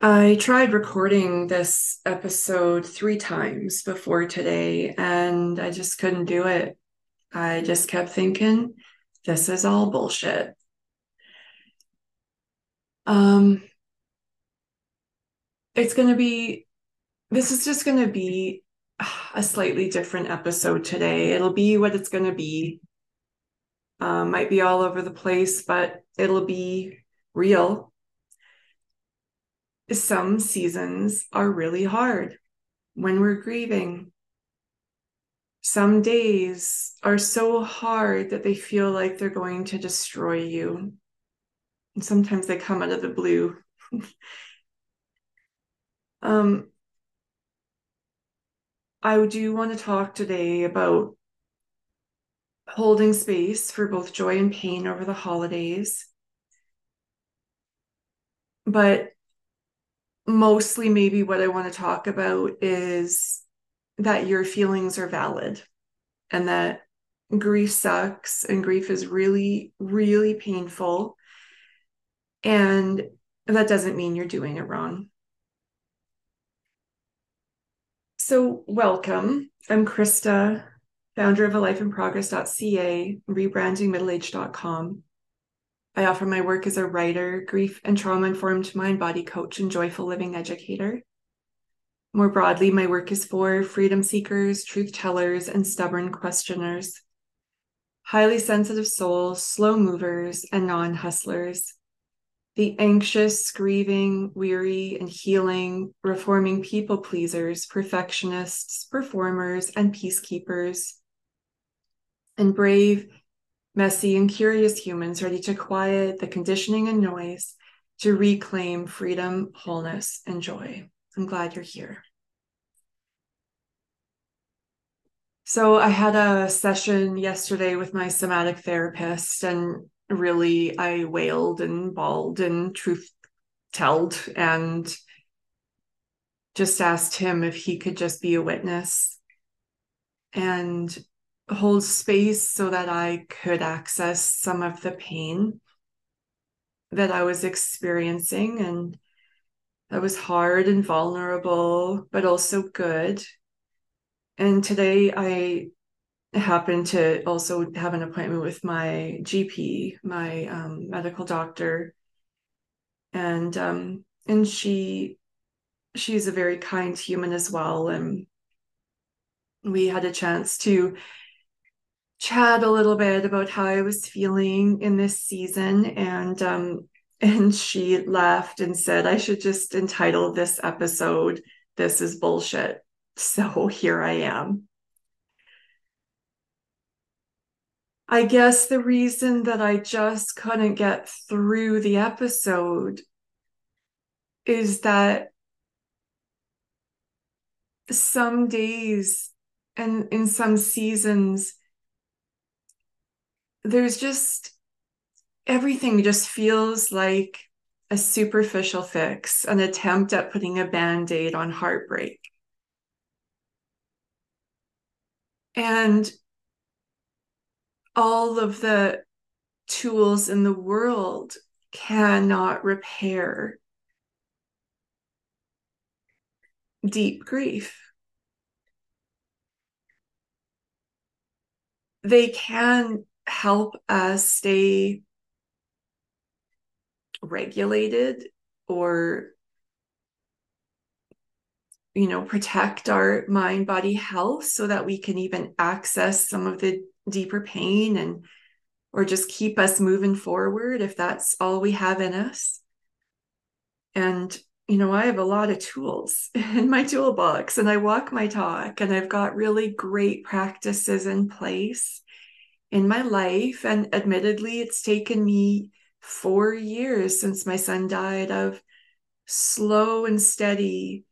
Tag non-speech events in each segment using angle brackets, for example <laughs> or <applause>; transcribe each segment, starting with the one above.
I tried recording this episode three times before today and I just couldn't do it. I just kept thinking, this is all bullshit. Um, it's going to be, this is just going to be a slightly different episode today. It'll be what it's going to be. Um, might be all over the place, but it'll be real some seasons are really hard when we're grieving. Some days are so hard that they feel like they're going to destroy you. And sometimes they come out of the blue. <laughs> um, I do want to talk today about holding space for both joy and pain over the holidays. But mostly maybe what I want to talk about is that your feelings are valid and that grief sucks and grief is really, really painful. And that doesn't mean you're doing it wrong. So, welcome. I'm Krista, founder of a lifeinprogress.ca, rebrandingmiddleage.com. I offer my work as a writer, grief and trauma informed mind body coach, and joyful living educator. More broadly, my work is for freedom seekers, truth tellers, and stubborn questioners, highly sensitive souls, slow movers, and non hustlers, the anxious, grieving, weary, and healing, reforming people pleasers, perfectionists, performers, and peacekeepers, and brave, messy and curious humans ready to quiet the conditioning and noise to reclaim freedom, wholeness, and joy. I'm glad you're here. So, I had a session yesterday with my somatic therapist, and really I wailed and bawled and truth told and just asked him if he could just be a witness. And hold space so that I could access some of the pain that I was experiencing. And that was hard and vulnerable, but also good. And today I happened to also have an appointment with my GP, my um, medical doctor. And um, and she she's a very kind human as well. And we had a chance to chat a little bit about how I was feeling in this season and um <laughs> and she laughed and said I should just entitle this episode this is bullshit. So <laughs> here I am. I guess the reason that I just couldn't get through the episode is that some days and in some seasons there's just everything just feels like a superficial fix, an attempt at putting a band aid on heartbreak. And all of the tools in the world cannot repair deep grief. They can help us stay regulated or you know protect our mind body health so that we can even access some of the deeper pain and or just keep us moving forward if that's all we have in us. And you know i have a lot of tools <laughs> in my toolbox and i walk my talk and i've got really great practices in place in my life. And admittedly, it's taken me four years since my son died of slow and steady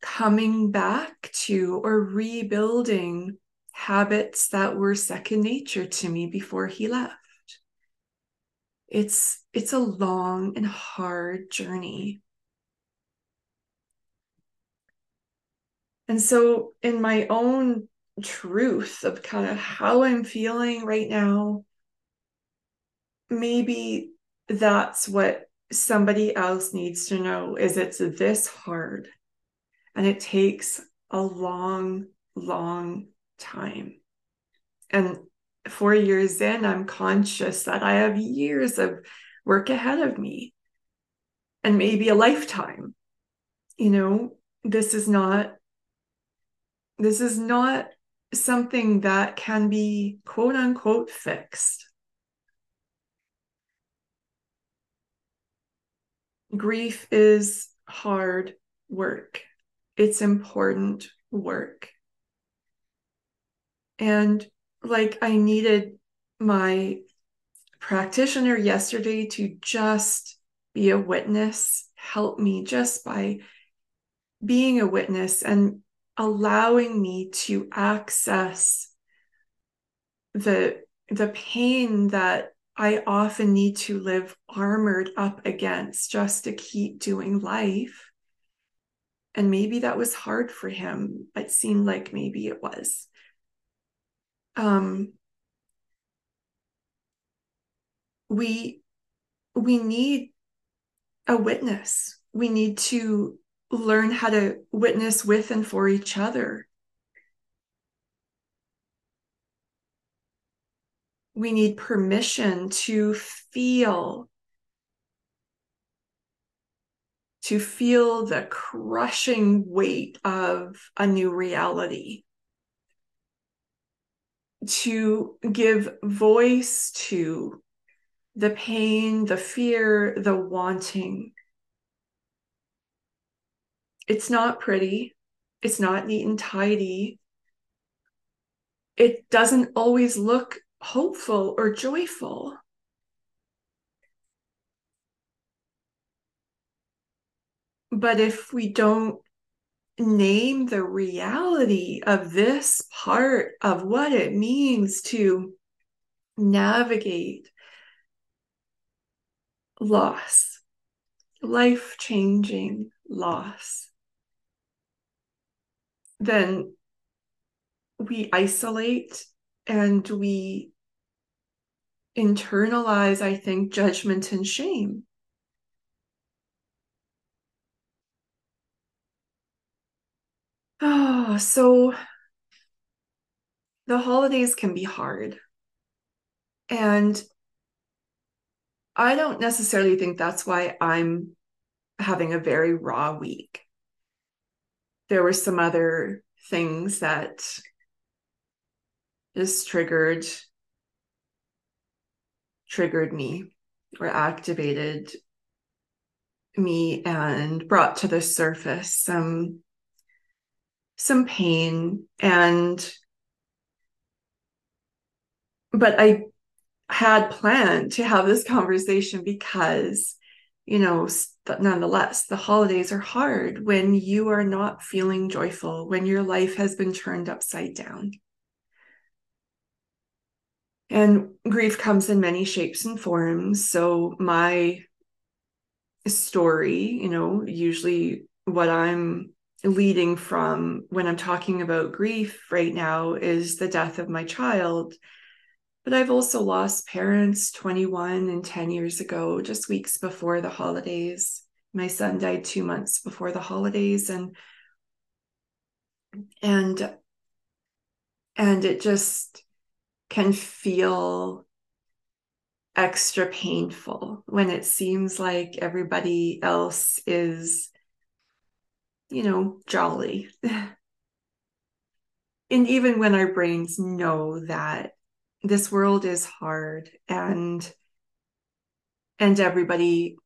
coming back to or rebuilding habits that were second nature to me before he left it's it's a long and hard journey and so in my own truth of kind of how I'm feeling right now, maybe that's what somebody else needs to know is it's this hard and it takes a long, long time. And four years in, I'm conscious that I have years of work ahead of me and maybe a lifetime. You know, this is not this is not something that can be quote unquote fixed. Grief is hard work. It's important work. And like I needed my practitioner yesterday to just be a witness, help me just by being a witness and allowing me to access the the pain that I often need to live armored up against just to keep doing life. And maybe that was hard for him. It seemed like maybe it was. Um, we we need a witness. We need to learn how to witness with and for each other. We need permission to feel, to feel the crushing weight of a new reality, to give voice to the pain, the fear, the wanting it's not pretty. It's not neat and tidy. It doesn't always look hopeful or joyful. But if we don't name the reality of this part of what it means to navigate loss, life changing loss, then we isolate and we internalize, I think, judgment and shame. Oh, so the holidays can be hard. And I don't necessarily think that's why I'm having a very raw week there were some other things that just triggered triggered me or activated me and brought to the surface some some pain and but i had planned to have this conversation because you know but nonetheless, the holidays are hard when you are not feeling joyful, when your life has been turned upside down. And grief comes in many shapes and forms. So, my story, you know, usually what I'm leading from when I'm talking about grief right now is the death of my child but I've also lost parents 21 and 10 years ago, just weeks before the holidays. My son died two months before the holidays, and and and it just can feel extra painful when it seems like everybody else is you know jolly <laughs> and even when our brains know that this world is hard and and everybody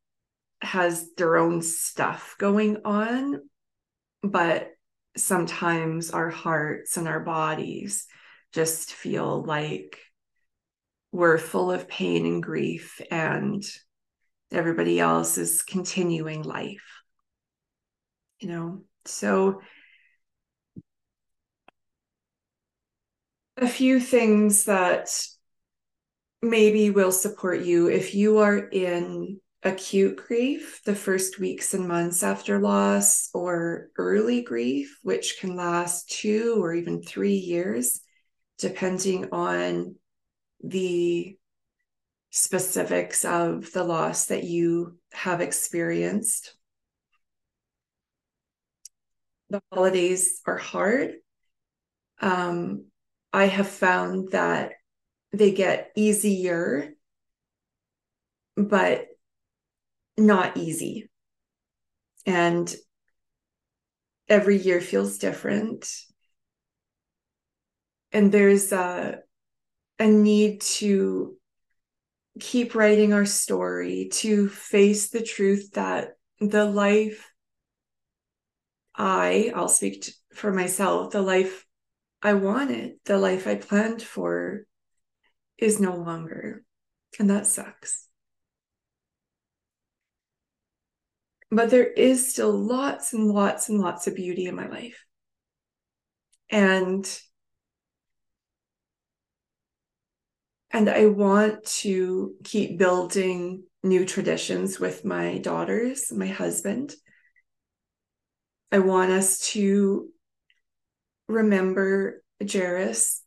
has their own stuff going on but sometimes our hearts and our bodies just feel like we're full of pain and grief and everybody else is continuing life you know? So a few things that maybe will support you if you are in acute grief, the first weeks and months after loss, or early grief, which can last two or even three years, depending on the specifics of the loss that you have experienced. The holidays are hard. Um, I have found that they get easier, but not easy. And every year feels different. And there's a, a need to keep writing our story, to face the truth that the life I, I'll speak for myself, the life I wanted, the life I planned for is no longer. And that sucks. But there is still lots and lots and lots of beauty in my life. And and I want to keep building new traditions with my daughters, my husband. I want us to remember Jairus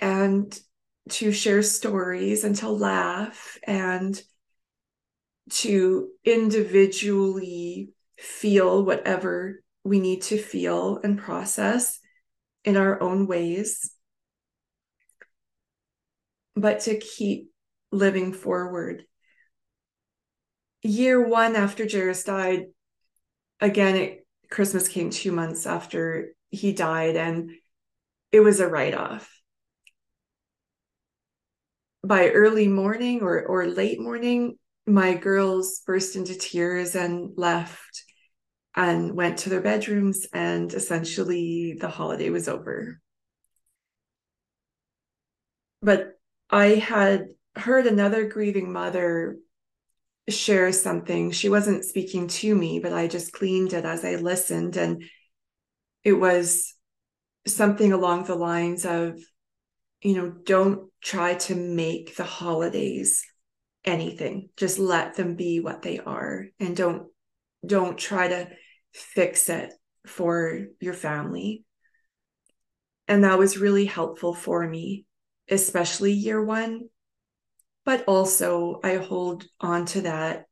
and to share stories and to laugh and to individually feel whatever we need to feel and process in our own ways, but to keep living forward. Year one after Jairus died, again, it, Christmas came two months after he died, and it was a write off by early morning or or late morning, my girls burst into tears and left and went to their bedrooms and essentially the holiday was over. But I had heard another grieving mother share something. She wasn't speaking to me, but I just cleaned it as I listened. And it was something along the lines of you know, don't try to make the holidays anything. Just let them be what they are and don't don't try to fix it for your family. And that was really helpful for me, especially year 1. But also I hold on to that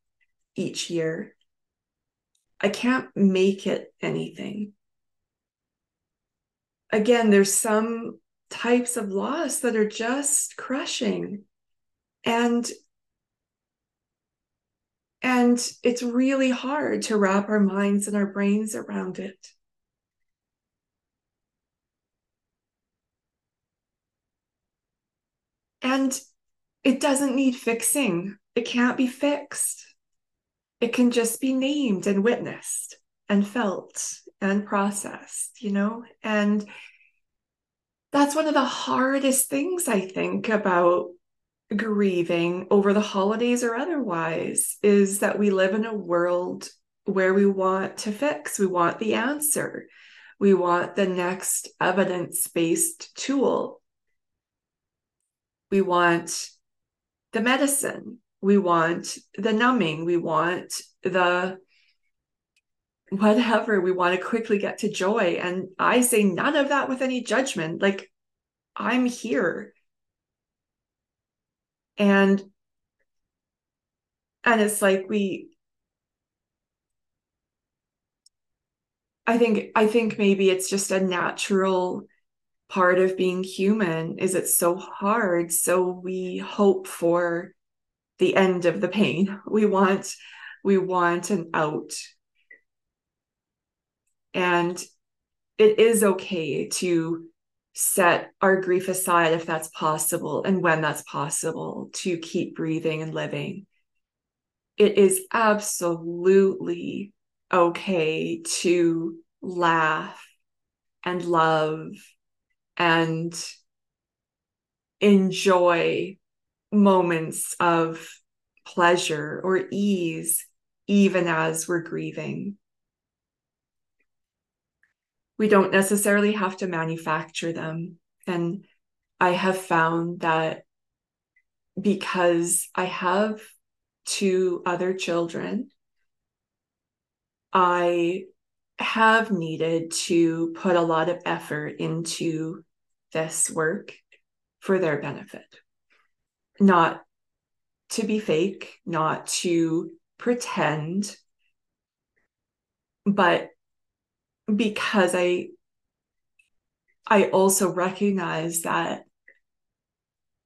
each year. I can't make it anything. Again, there's some types of loss that are just crushing. And and it's really hard to wrap our minds and our brains around it. And it doesn't need fixing. It can't be fixed. It can just be named and witnessed and felt and processed you know? And that's one of the hardest things I think about grieving over the holidays or otherwise is that we live in a world where we want to fix, we want the answer, we want the next evidence based tool, we want the medicine, we want the numbing, we want the whatever we want to quickly get to joy. And i say none of that with any judgment. Like i'm here. And and it's like we i think i think maybe it's just a natural part of being human is it's so hard. So we hope for the end of the pain. <laughs> We want we want an out and it is okay to set our grief aside if that's possible and when that's possible to keep breathing and living. It is absolutely okay to laugh and love and enjoy moments of pleasure or ease, even as we're grieving we don't necessarily have to manufacture them. And I have found that because I have two other children, I have needed to put a lot of effort into this work for their benefit. Not to be fake, not to pretend, but because I I also recognize that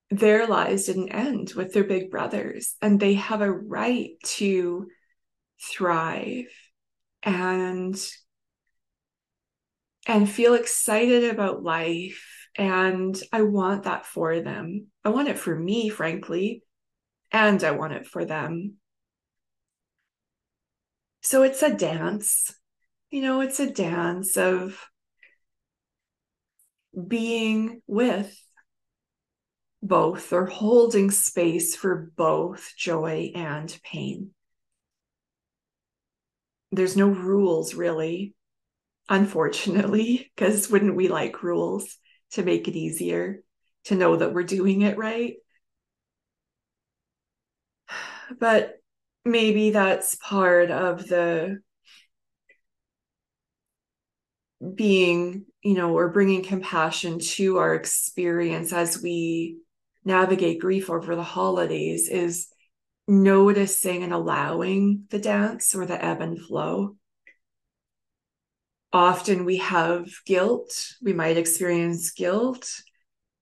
their lives didn't end with their big brothers and they have a right to thrive and and feel excited about life. And i want that for them. I want it for me frankly and i want it for them. So it's a dance you know it's a dance of being with both or holding space for both joy and pain. There's no rules really, unfortunately, <laughs> because wouldn't we like rules to make it easier to know that we're doing it right? <sighs> But maybe that's part of the being, you know, or bringing compassion to our experience as we navigate grief over the holidays is noticing and allowing the dance or the ebb and flow. Often we have guilt, we might experience guilt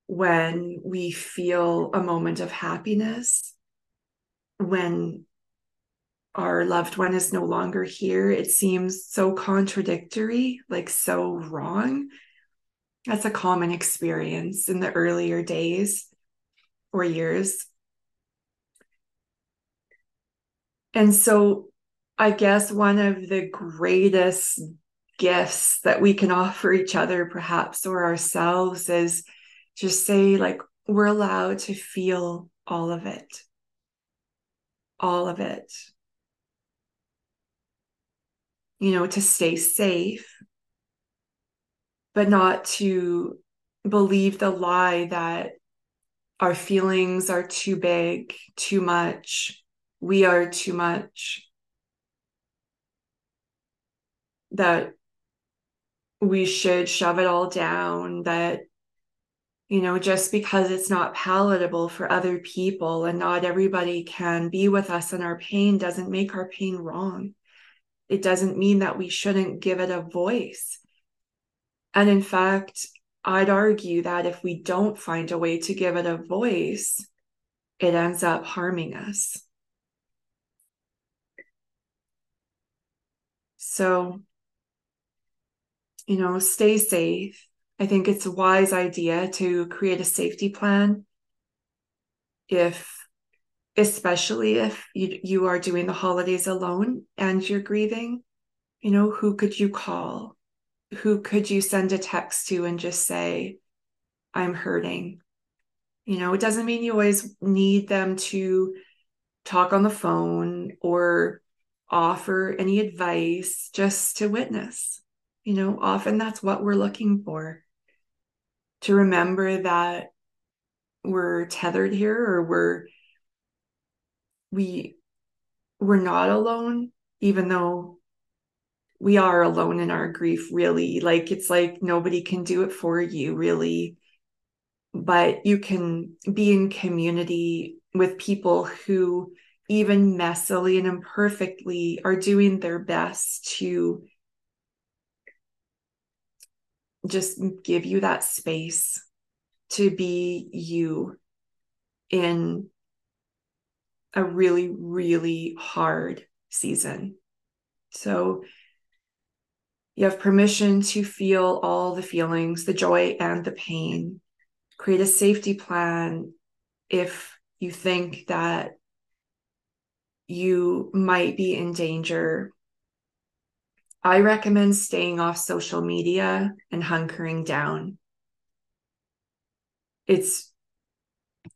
when we feel a moment of happiness, when our loved one is no longer here. It seems so contradictory, like so wrong. That's a common experience in the earlier days or years. And so I guess one of the greatest gifts that we can offer each other, perhaps, or ourselves is just say, like, we're allowed to feel all of it. All of it you know, to stay safe, but not to believe the lie that our feelings are too big, too much, we are too much, that we should shove it all down, that, you know, just because it's not palatable for other people and not everybody can be with us in our pain doesn't make our pain wrong it doesn't mean that we shouldn't give it a voice. And in fact, I'd argue that if we don't find a way to give it a voice, it ends up harming us. So, you know, stay safe. I think it's a wise idea to create a safety plan if especially if you, you are doing the holidays alone and you're grieving you know who could you call? Who could you send a text to and just say i'm hurting you know it doesn't mean you always need them to talk on the phone or offer any advice just to witness. You know often that's what we're looking for. To remember that we're tethered here or we're we we're not alone even though we are alone in our grief really. Like it's like nobody can do it for you really. But you can be in community with people who even messily and imperfectly are doing their best to just give you that space to be you in a really, really hard season. So you have permission to feel all the feelings, the joy and the pain. Create a safety plan if you think that you might be in danger. I recommend staying off social media and hunkering down. It's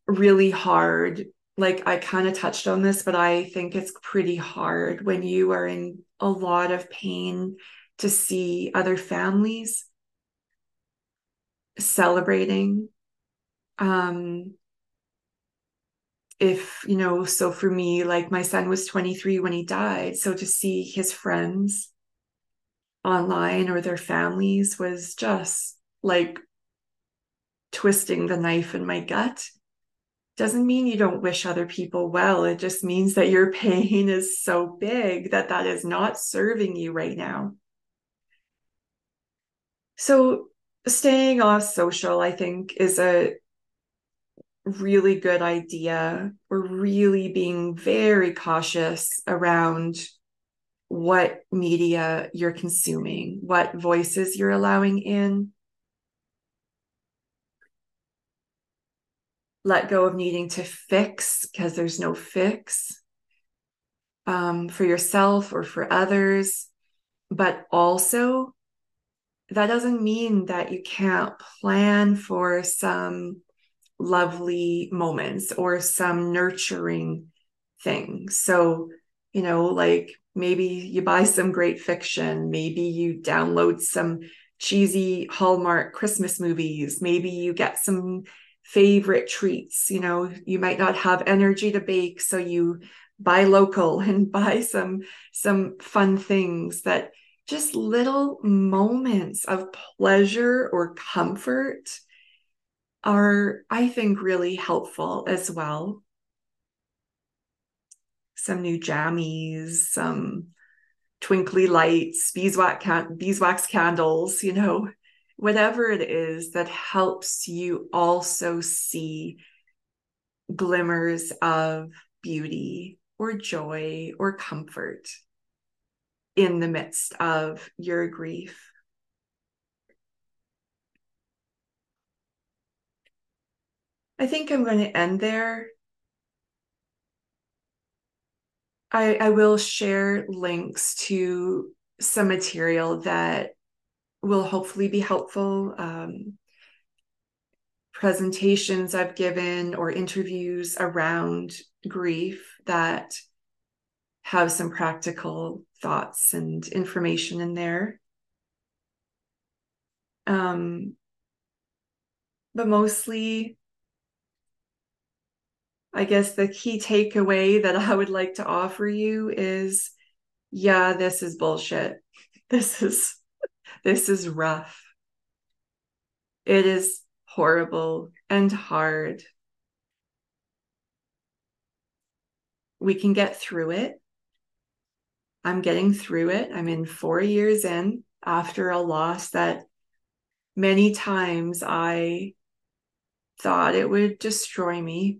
really hard like I kind of touched on this, but I think it's pretty hard when you are in a lot of pain to see other families celebrating. Um, if, you know, so for me, like my son was 23 when he died. So to see his friends online or their families was just like twisting the knife in my gut doesn't mean you don't wish other people well. It just means that your pain is so big that that is not serving you right now. So, staying off social, I think, is a really good idea. We're really being very cautious around what media you're consuming, what voices you're allowing in. Let go of needing to fix because there's no fix um, for yourself or for others. But also, that doesn't mean that you can't plan for some lovely moments or some nurturing things. So, you know, like maybe you buy some great fiction, maybe you download some cheesy Hallmark Christmas movies, maybe you get some favorite treats. You know, you might not have energy to bake, so you buy local <laughs> and buy some some fun things that just little moments of pleasure or comfort are, I think, really helpful as well. Some new jammies, some twinkly lights, beeswax, can- beeswax candles, you know, whatever it is that helps you also see glimmers of beauty or joy or comfort in the midst of your grief. I think I'm going to end there. I, I will share links to some material that will hopefully be helpful. Um, presentations I've given or interviews around grief that have some practical thoughts and information in there. Um, but mostly, I guess the key takeaway that I would like to offer you is yeah, this is bullshit. <laughs> This is this is rough. It is horrible and hard. We can get through it. I'm getting through it. I'm in 4 years in after a loss that many times I thought it would destroy me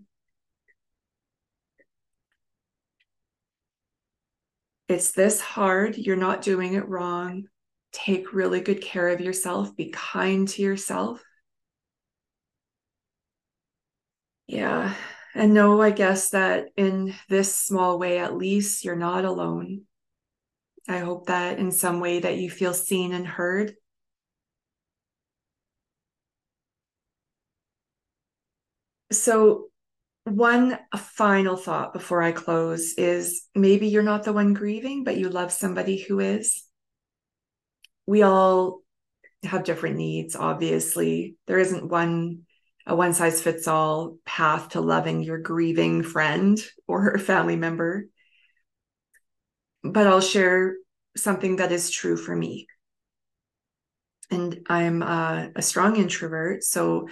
it's this hard. You're not doing it wrong. Take really good care of yourself. Be kind to yourself. Yeah. And know, I guess, that in this small way, at least, you're not alone. I hope that in some way that you feel seen and heard. So one final thought before I close is maybe you're not the one grieving, but you love somebody who is. We all have different needs, obviously. There isn't one a one size fits all path to loving your grieving friend or family member. But I'll share something that is true for me. And I'm a, a strong introvert. So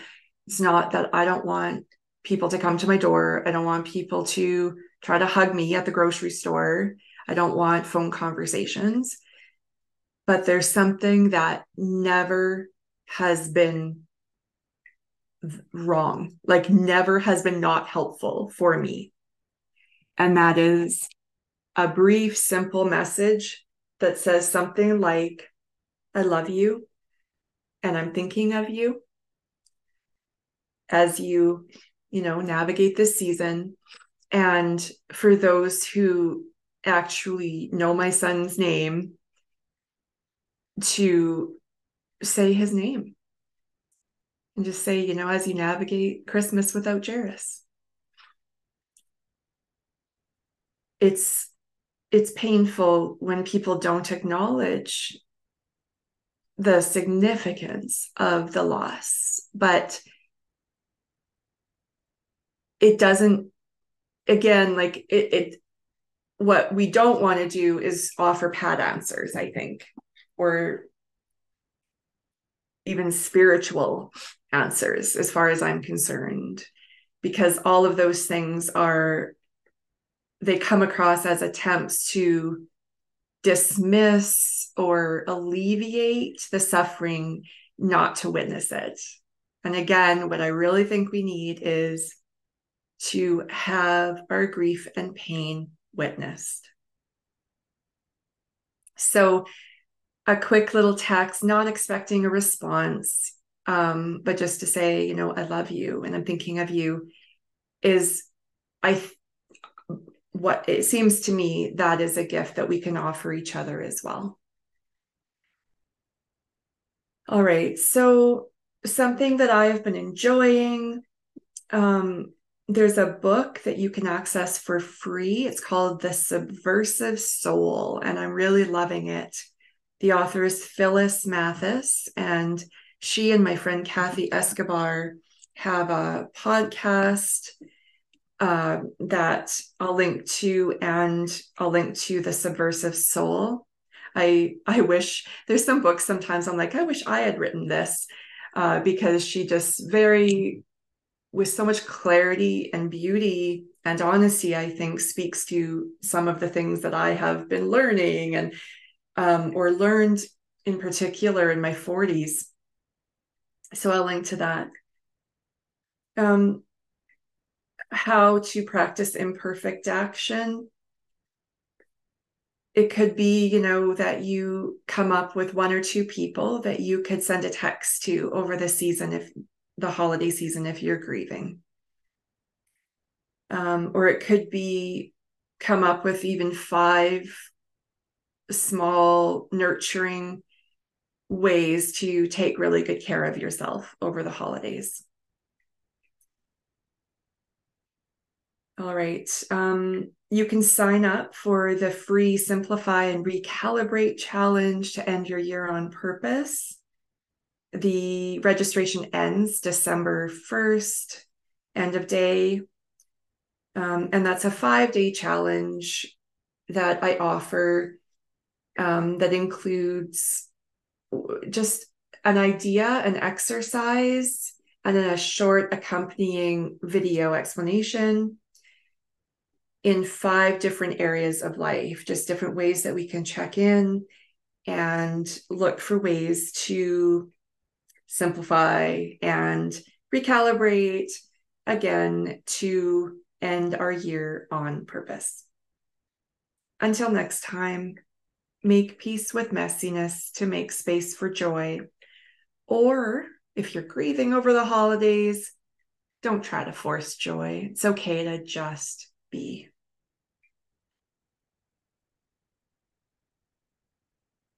it's not that I don't want people to come to my door. I don't want people to try to hug me at the grocery store. I don't want phone conversations. But there's something that never has been wrong, like never has been not helpful for me. And that is a brief, simple message that says something like, I love you and I'm thinking of you as you you know, navigate this season. And for those who actually know my son's name, to say his name and just say, you know, as you navigate Christmas without Jairus. It's it's painful when people don't acknowledge the significance of the loss, but it doesn't again like it, it what we don't want to do is offer pat answers i think or even spiritual answers as far as i'm concerned because all of those things are they come across as attempts to dismiss or alleviate the suffering not to witness it. And again what i really think we need is to have our grief and pain witnessed. So a quick little text not expecting a response um, but just to say you know i love you and i'm thinking of you is i what it seems to me that is a gift that we can offer each other as well. All right. So, something that I have been enjoying, um, there's a book that you can access for free. It's called The Subversive Soul, and I'm really loving it. The author is Phyllis Mathis, and she and my friend Kathy Escobar have a podcast uh, that I'll link to, and I'll link to the Subversive Soul. I I wish there's some books sometimes I'm like I wish I had written this uh, because she just very with so much clarity and beauty and honesty I think speaks to some of the things that I have been learning and um, or learned in particular in my 40s. So I'll link to that. Um, how to practice imperfect action. It could be, you know, that you come up with one or two people that you could send a text to over the season, if the holiday season, if you're grieving. Um, or it could be come up with even five small, nurturing ways to take really good care of yourself over the holidays. All right. Um, you can sign up for the free Simplify and Recalibrate challenge to end your year on purpose. The registration ends December 1st, end of day. Um, and that's a five day challenge that I offer um, that includes just an idea, an exercise, and then a short accompanying video explanation in five different areas of life, just different ways that we can check in and look for ways to simplify and recalibrate again to end our year on purpose. Until next time, make peace with messiness to make space for joy. Or if you're grieving over the holidays, don't try to force joy. It's okay to just be